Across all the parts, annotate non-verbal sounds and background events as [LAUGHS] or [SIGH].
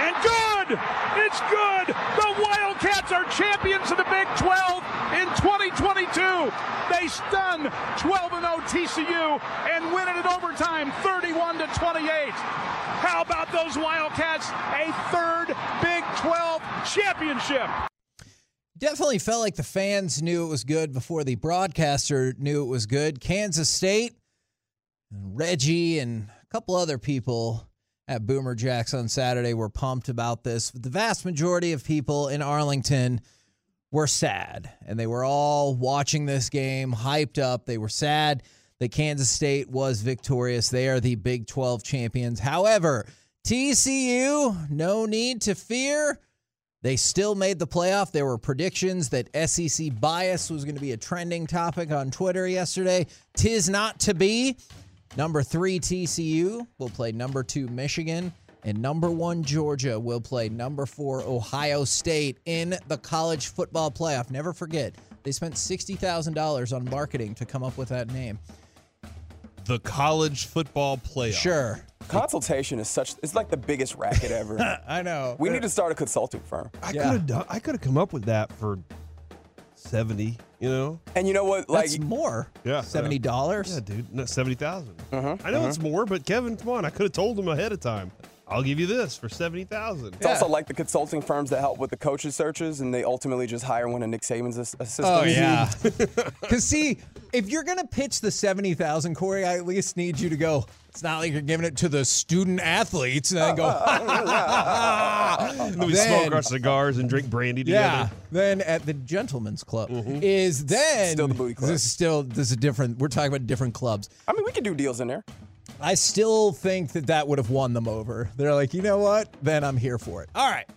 And good! It's good! The Wildcats are champions of the Big 12 in 2022. They stun 12 0 TCU and win it in overtime 31 to 28. How about those Wildcats? A third Big 12 championship. Definitely felt like the fans knew it was good before the broadcaster knew it was good. Kansas State, and Reggie, and a couple other people at Boomer Jacks on Saturday were pumped about this. The vast majority of people in Arlington were sad, and they were all watching this game, hyped up. They were sad that Kansas State was victorious. They are the Big 12 champions. However, TCU, no need to fear. They still made the playoff. There were predictions that SEC bias was going to be a trending topic on Twitter yesterday. Tis not to be. Number three, TCU will play number two, Michigan. And number one, Georgia will play number four, Ohio State in the college football playoff. Never forget, they spent $60,000 on marketing to come up with that name. The college football playoff. Sure. Consultation is such it's like the biggest racket ever. [LAUGHS] I know. we need to start a consulting firm. I Yeah. could have done. I could have come up with that for seventy. You know. And you know what? Like That's more. Yeah. $70? Yeah, dude. No, seventy thousand. Uh-huh, I know it's more, but Kevin, come on. I could have told him ahead of time. I'll give you this for seventy thousand. it's also like the consulting firms that help with the coaches searches and they ultimately just hire one of Nick Saban's assistants. Oh yeah. [LAUGHS] [LAUGHS] Because see, if you're gonna pitch the seventy thousand, Corey, I at least need you to go. It's not like you're giving it to the student athletes and then go. [LAUGHS] [LAUGHS] Then we Then- smoke our cigars and drink brandy together. yeah. Then at the gentlemen's club mm-hmm. is then Still the booty club. This is still this is different. We're talking about different clubs. I mean, we could do deals in there. I still think that that would have won them over. They're like, you know what? Then I'm here for it. All right.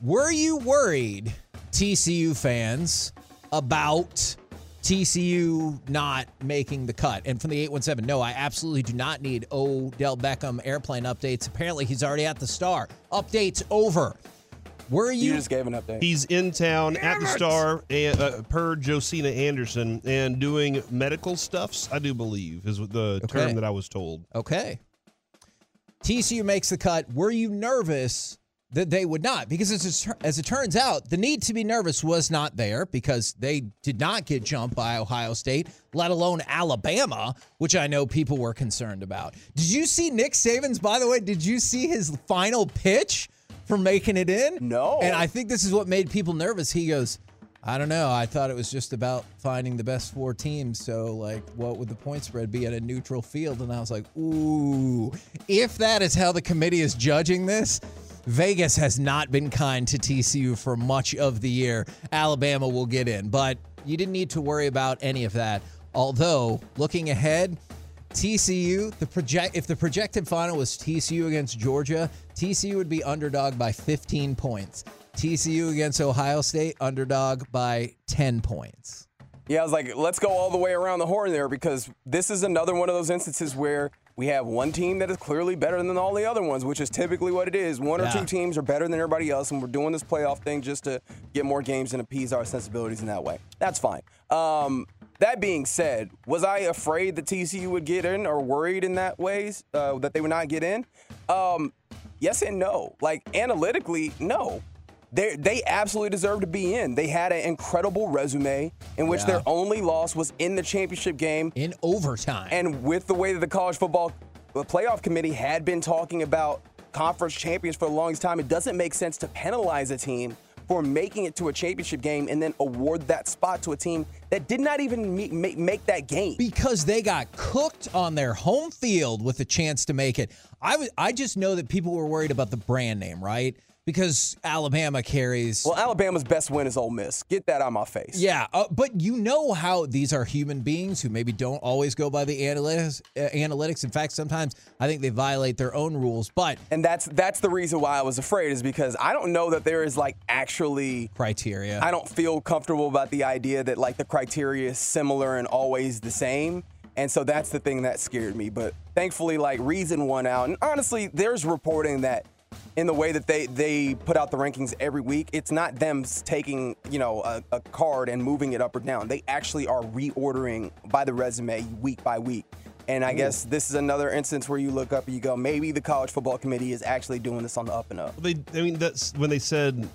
Were you worried, TCU fans, about TCU not making the cut? And from the 817, no, I absolutely do not need Odell Beckham airplane updates. Apparently, he's already at the star. Updates over. Were You you? just gave an update. He's in town at the Star, and, uh, per Josina Anderson, and doing medical stuffs. I do believe is the Okay. term that I was told. Okay. TCU makes the cut. Were you nervous that they would not? Because as it, as it turns out, the need to be nervous was not there because they did not get jumped by Ohio State, let alone Alabama, which I know people were concerned about. Did you see Nick Saban's, by the way, did you see his final pitch for making it in? No. And I think this is what made people nervous. He goes, I don't know. I thought it was just about finding the best four teams. So, like, what would the point spread be at a neutral field? And I was like, ooh, if that is how the committee is judging this, Vegas has not been kind to TCU for much of the year. Alabama will get in, but you didn't need to worry about any of that. Although, looking ahead, TCU, the project if the projected final was TCU against Georgia, TCU would be underdog by 15 points. TCU against Ohio State, underdog by 10 points. Yeah, I was like, let's go all the way around the horn there because this is another one of those instances where we have one team that is clearly better than all the other ones, which is typically what it is. One or two teams are better than everybody else, and we're doing this playoff thing just to get more games and appease our sensibilities in that way. That's fine. Um, that being said, was I afraid that TCU would get in or worried in that ways uh, that they would not get in? Um, yes and no. Like analytically, no. They they absolutely deserve to be in. They had an incredible resume in which Yeah. their only loss was in the championship game. In overtime. And with the way that the college football playoff committee had been talking about conference champions for the longest time, it doesn't make sense to penalize a team for making it to a championship game and then award that spot to a team that did not even me- make, make that game. because they got cooked on their home field with a chance to make it. I was I just know that people were worried about the brand name, right? Because Alabama carries Well, Alabama's best win is Ole Miss. Get that out of my face. Yeah, uh, but you know how these are human beings who maybe don't always go by the analytics. Uh, analytics. In fact, sometimes I think they violate their own rules. But And that's that's the reason why I was afraid is because I don't know that there is like actually criteria. I don't feel comfortable about the idea that like the criteria is similar and always the same. And so that's the thing that scared me. But thankfully, like Reason won out. And honestly, there's reporting that in the way that they they put out the rankings every week, it's not them taking you know a, a card and moving it up or down. They actually are reordering by the resume week by week. And I guess this is another instance where you look up and you go, maybe the college football committee is actually doing this on the up and up. They, I mean, that's when they said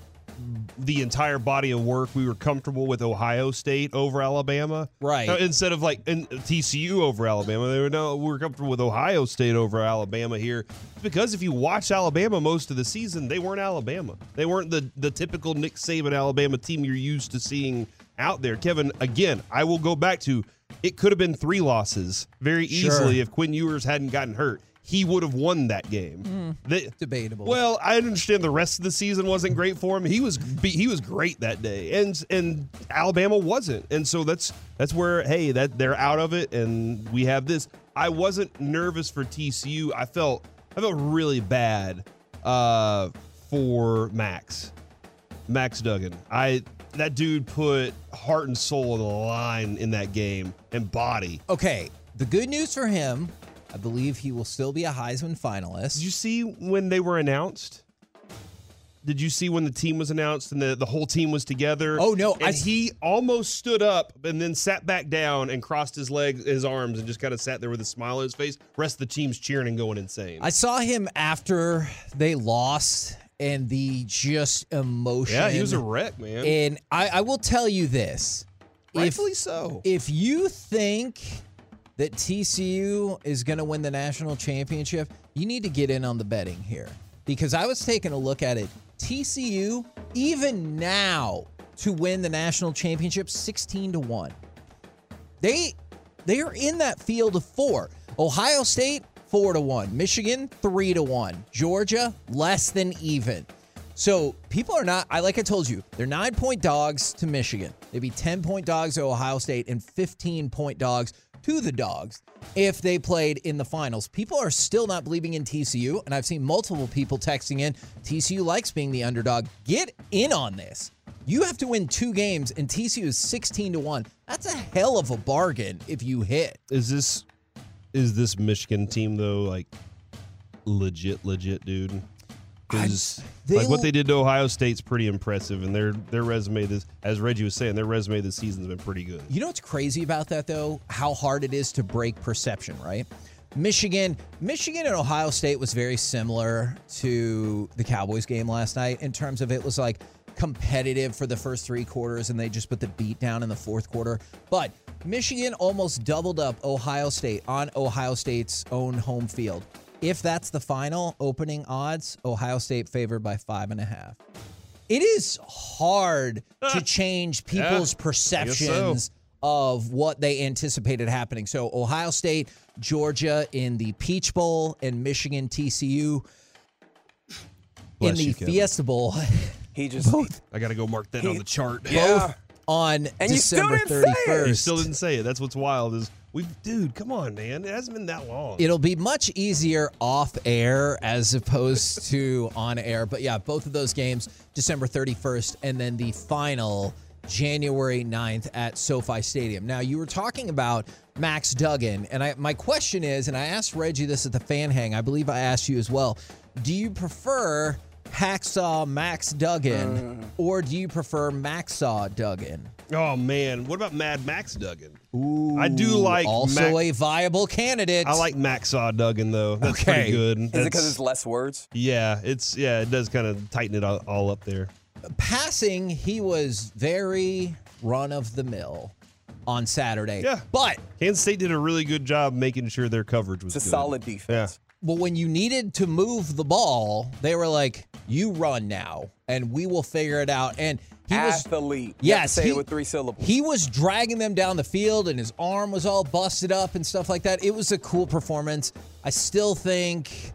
the entire body of work we were comfortable with Ohio State over Alabama. Right. Instead of like in TCU over Alabama, they were no, we're comfortable with Ohio State over Alabama here. Because if you watch Alabama most of the season, they weren't Alabama. They weren't the the typical Nick Saban Alabama team you're used to seeing out there. Kevin, again, I will go back to it could have been three losses very Sure. easily if Quinn Ewers hadn't gotten hurt. He would have won that game. They- Debatable. well, I understand the rest of the season wasn't great for him. He was he was great that day, and and Alabama wasn't, and so that's that's where hey that they're out of it, and we have this. I wasn't nervous for TCU. I felt I felt really bad uh, for Max, Max Duggan. I that dude put heart and soul on the line in that game and body. okay, the good news for him, I believe he will still be a Heisman finalist. Did you see when they were announced? Did you see when the team was announced and the, the whole team was together? Oh, no, And I- he almost stood up and then sat back down and crossed his legs, his arms, and just kind of sat there with a smile on his face. Rest of the team's cheering and going insane. I saw him after they lost and the just emotion. yeah, he was a wreck, man. And I, I will tell you this. If, Rightfully so. if you think that TCU is going to win the national championship, you need to get in on the betting here. Because I was taking a look at it. TCU, even now, to win the national championship, 16 to 1. They they are in that field of four. Ohio State, four to one. Michigan, three to one. Georgia, less than even. So people are not, I like I told you, they're nine point dogs to Michigan. They'd be 10 point dogs to Ohio State and 15 point dogs to the dogs if they played in the finals. People are still not believing in TCU, and I've seen multiple people texting in TCU likes being the underdog. Get in on this. You have to win two games, and TCU is 16 to 1. That's a hell of a bargain if you hit. is this is this Michigan team though like legit, legit, dude? 'Cause, like what they did to Ohio State's pretty impressive, and their their resume this, as Reggie was saying, their resume this season's been pretty good. You know what's crazy about that though? How hard it is to break perception, right? Michigan, Michigan and Ohio State was very similar to the Cowboys game last night in terms of it was like competitive for the first three quarters and they just put the beat down in the fourth quarter. But Michigan almost doubled up Ohio State on Ohio State's own home field. If that's the final opening odds, Ohio State favored by five and a half. It is hard to ah. change people's so. perceptions of what they anticipated happening. So Ohio State, Georgia in the Peach Bowl, and Michigan TCU in the you, Fiesta Bowl. [LAUGHS] He just I got to go mark that on the chart. Yeah. on And you still December didn't say it. 31st. You still didn't say it. That's what's wild is we, dude. Come on, man. It hasn't been that long. It'll be much easier off air as opposed [LAUGHS] to on air. But yeah, both of those games, December 31st, and then the final January 9th at SoFi Stadium. Now, you were talking about Max Duggan, and I, my question is, and I asked Reggie this at the fan hang, I believe I asked you as well. Do you prefer Hacksaw Max Duggan, uh. or do you prefer Maxaw Duggan? oh man, what about Mad Max Duggan? Ooh, I do like also Mac- a viable candidate. I like Maxaw Duggan though. That's Okay. pretty good. Is it because it's less words? yeah, it's yeah, it does kind of tighten it all, all up there. passing, he was very run of the mill on Saturday. Yeah. But Kansas State did a really good job making sure their coverage was It's a good. solid defense. Yeah. well, when you needed to move the ball, they were like, "You run now, and we will figure it out." And he was Athlete. To Yes, say he, it with three syllables. He was dragging them down the field, and his arm was all busted up and stuff like that. It was a cool performance. I still think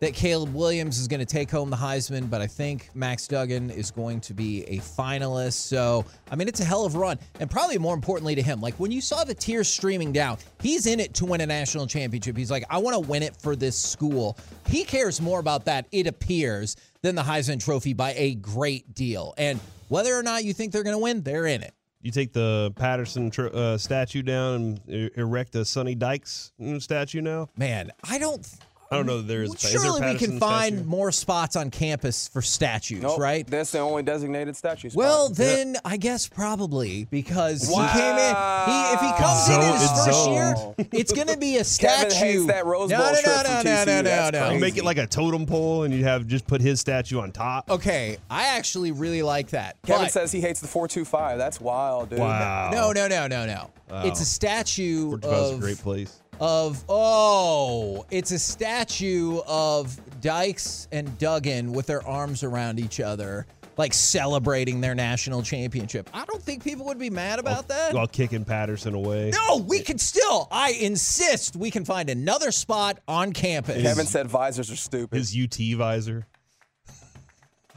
that Caleb Williams is going to take home the Heisman, but I think Max Duggan is going to be a finalist. So, I mean, it's a hell of a run. And probably more importantly to him, like when you saw the tears streaming down, he's in it to win a national championship. He's like, I want to win it for this school. He cares more about that, it appears, than the Heisman Trophy by a great deal. And whether or not you think they're going to win, they're in it. You take the Patterson uh, statue down and e- erect a Sonny Dykes mm, statue now. Man, I don't. I don't know that there is. is there Surely we can find statue? more spots on campus for statues, Nope, right? That's the only designated statue spot. Well, then I guess probably because Wow. he came in. He if he comes in in his first zoned. year, it's going to be a statue. [LAUGHS] Kevin hates that Rose no, Bowl no, trip no, from no, no, no, no, no. Make it like a totem pole, and you have just put his statue on top. Okay, I actually really like that. Kevin but- says he hates the 425. That's wild, dude. Wow. no, no, no, no, no. Wow. It's a statue Fort Devout's a great place. Of oh, it's a statue of Dykes and Duggan with their arms around each other, like celebrating their national championship. I don't think people would be mad about that. While kicking Patterson away. no, we can still. I insist we can find another spot on campus. Kevin said visors are stupid. His UT visor.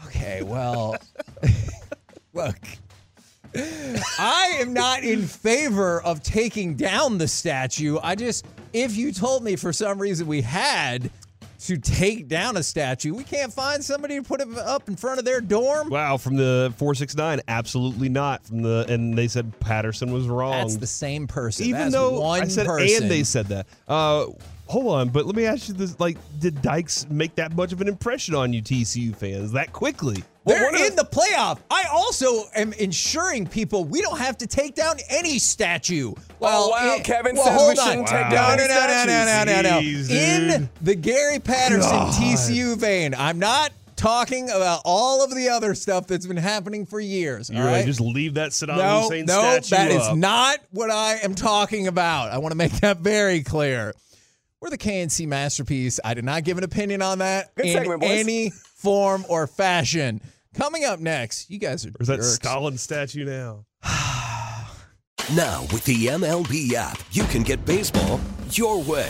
Okay, well, [LAUGHS] look. I am not in favor of taking down the statue. I just, if you told me for some reason we had to take down a statue, we can't find somebody to put it up in front of their dorm. Wow, from the 469, absolutely not. From the and they said Patterson was wrong. That's the same person. Even That's though one I said person. and they said that. Uh hold on, but let me ask you this like did Dykes make that much of an impression on you TCU fans that quickly? They're in the playoff. I also am ensuring people we don't have to take down any statue. Oh, well, wow, it- Kevin well, says we hold on. shouldn't take no, down no, any no, no, no, no, no, no. Jeez, In the Gary Patterson TCU vein, I'm not talking about all of the other stuff that's been happening for years. You're right? just leave that Saddam no, Hussein no, statue that is up. not what I am talking about. I want to make that very clear. We're the KNC masterpiece. I did not give an opinion on that Good in segment, any form or fashion. Coming up next, you guys are Or is that jerks. Stalin statue now? [SIGHS] Now, with the MLB app, you can get baseball your way.